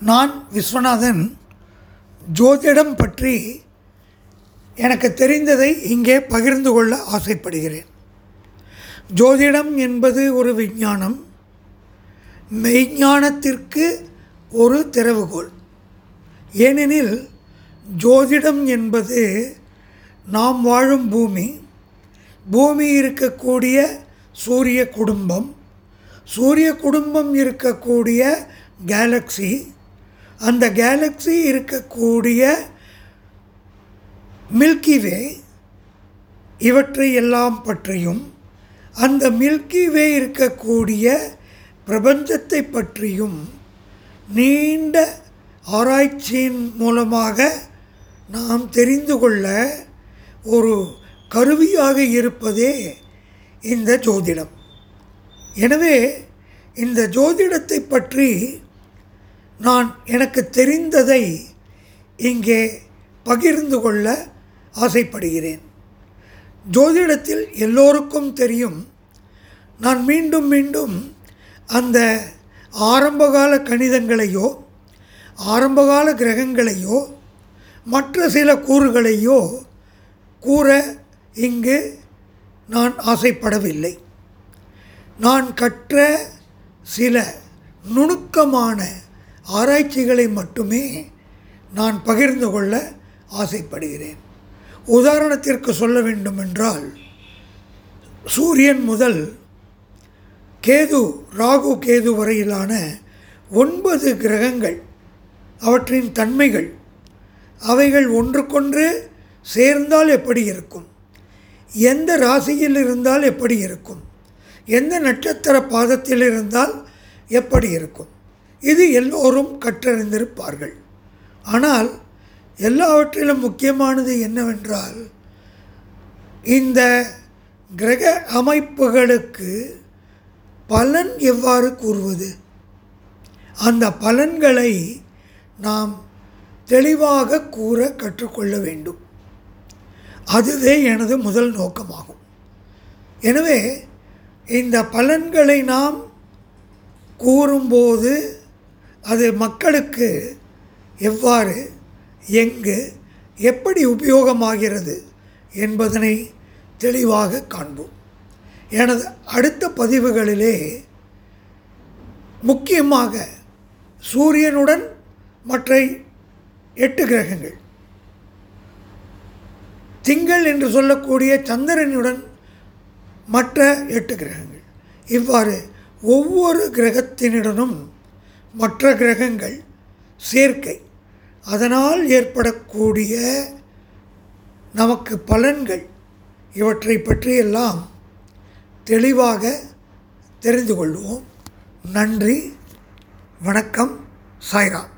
நான் விஸ்வநாதன் ஜோதிடம் பற்றி எனக்கு தெரிந்ததை இங்கே பகிர்ந்து கொள்ள ஆசைப்படுகிறேன். ஜோதிடம் என்பது ஒரு விஞ்ஞானம் மெய்ஞானத்திற்கு ஒரு திறவுகோல் ஏனெனில் ஜோதிடம் என்பது நாம் வாழும் பூமி. பூமி இருக்கக்கூடிய சூரிய குடும்பம் சூரிய குடும்பம் இருக்கக்கூடிய கேலக்ஸி அந்த கேலக்ஸி இருக்கக்கூடிய மில்கி வே இவற்றை எல்லாம் பற்றியும் அந்த மில்கி வே இருக்கக்கூடிய பிரபஞ்சத்தை பற்றியும் நீண்ட ஆராய்ச்சியின் மூலமாக நாம் தெரிந்து கொள்ள ஒரு கருவியாக இருப்பதே இந்த ஜோதிடம். எனவே இந்த ஜோதிடத்தை பற்றி நான் எனக்கு தெரிந்ததை இங்கே பகிர்ந்து கொள்ள ஆசைப்படுகிறேன். ஜோதிடத்தில் எல்லோருக்கும் தெரியும் நான் மீண்டும் மீண்டும் அந்த ஆரம்பகால கணிதங்களையோ ஆரம்பகால கிரகங்களையோ மற்ற சில கூறுகளையோ கூற இங்கு நான் ஆசைப்படவில்லை. நான் கற்ற சில நுணுக்கமான ஆராய்ச்சிகளை மட்டுமே நான் பகிர்ந்து கொள்ள ஆசைப்படுகிறேன். உதாரணத்திற்கு சொல்ல வேண்டுமென்றால் சூரியன் முதல் கேது ராகு கேது வரையிலான ஒன்பது கிரகங்கள் அவற்றின் தன்மைகள் அவைகள் ஒன்றுக்கொன்று சேர்ந்தால் எப்படி இருக்கும்? எந்த ராசியில் இருந்தால் எப்படி இருக்கும்? எந்த நட்சத்திர பாதத்தில் இருந்தால் எப்படி இருக்கும்? இது எல்லோரும் கற்றறிந்திருப்பார்கள். ஆனால் எல்லாவற்றிலும் முக்கியமானது என்னவென்றால் இந்த கிரக அமைப்புகளுக்கு பலன் எவ்வாறு கூறுவது? அந்த பலன்களை நாம் தெளிவாக கூற கற்றுக்கொள்ள வேண்டும். அதுவே எனது முதல் நோக்கமாகும். எனவே இந்த பலன்களை நாம் கூறும்போது அது மக்களுக்கு எவ்வாறு எங்கு எப்படி உபயோகமாகிறது என்பதனை தெளிவாக காண்போம். எனது அடுத்த பதிவுகளிலே முக்கியமாக சூரியனுடன் மற்ற எட்டு கிரகங்கள் திங்கள் என்று சொல்லக்கூடிய சந்திரனுடன் மற்ற எட்டு கிரகங்கள் இவ்வாறு ஒவ்வொரு கிரகத்தினுடனும் மற்ற கிரகங்கள் சேர்க்கை. அதனால் ஏற்படக்கூடிய நமக்கு பலன்கள் இவற்றை பற்றியெல்லாம் தெளிவாக தெரிந்து கொள்வோம். நன்றி வணக்கம் சாய்ராம்.